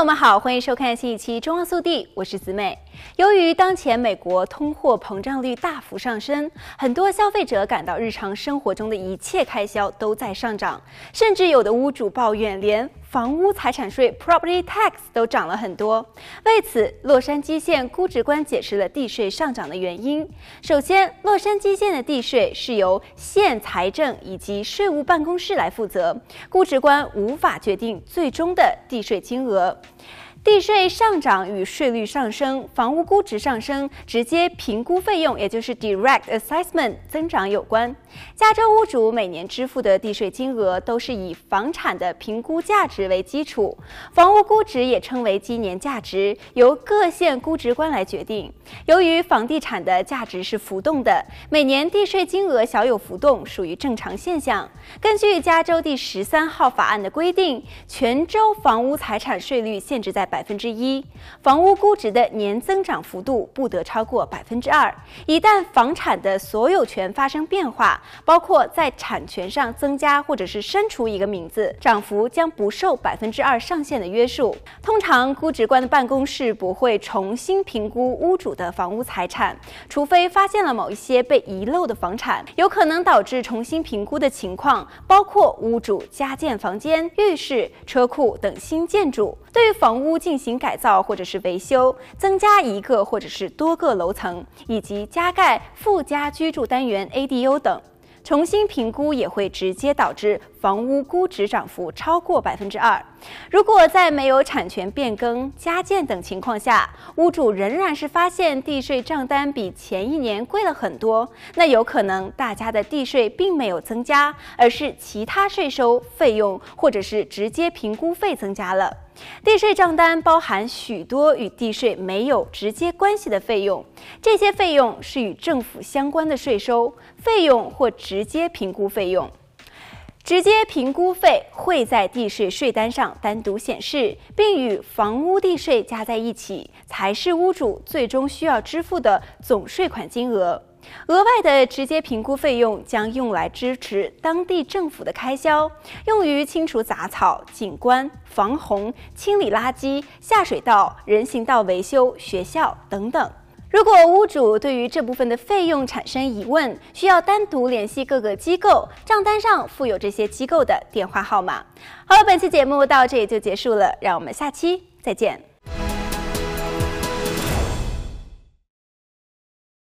朋友们好，欢迎收看新一期《中央速递》，我是子美。由于当前美国通货膨胀率大幅上升，很多消费者感到日常生活中的一切开销都在上涨，甚至有的屋主抱怨，连房屋财产税 （property tax） 都涨了很多。为此，洛杉矶县估值官解释了地税上涨的原因。首先，洛杉矶县的地税是由县财政以及税务办公室来负责，估值官无法决定最终的地税金额。地税上涨与税率上升、房屋估值上升、直接评估费用，也就是 direct assessment 增长有关。加州屋主每年支付的地税金额都是以房产的评估价值为基础，房屋估值也称为基年价值，由各县估值官来决定。由于房地产的价值是浮动的，每年地税金额小有浮动属于正常现象。根据加州第十三号法案的规定，全州房屋财产税率限制在百分之一，房屋估值的年增长幅度不得超过百分之二。一旦房产的所有权发生变化，包括在产权上增加或者是删除一个名字，涨幅将不受百分之二上限的约束。通常，估值官的办公室不会重新评估屋主的房屋财产，除非发现了某一些被遗漏的房产，有可能导致重新评估的情况，包括屋主加建房间、浴室、车库等新建筑。对于房屋进行改造或者是维修，增加一个或者是多个楼层，以及加盖附加居住单元 ADU 等，重新评估也会直接导致房屋估值涨幅超过百分之二。如果在没有产权变更、加建等情况下，屋主仍然是发现地税账单比前一年贵了很多，那有可能大家的地税并没有增加，而是其他税收费用或者是直接评估费增加了。地税账单包含许多与地税没有直接关系的费用，这些费用是与政府相关的税收费用或直接评估费用。直接评估费会在地税税单上单独显示，并与房屋地税加在一起，才是屋主最终需要支付的总税款金额。额外的直接评估费用将用来支持当地政府的开销，用于清除杂草、景观、防洪、清理垃圾、下水道、人行道维修、学校等等。如果屋主对于这部分的费用产生疑问，需要单独联系各个机构，账单上附有这些机构的电话号码。好了，本期节目到这里就结束了，让我们下期再见。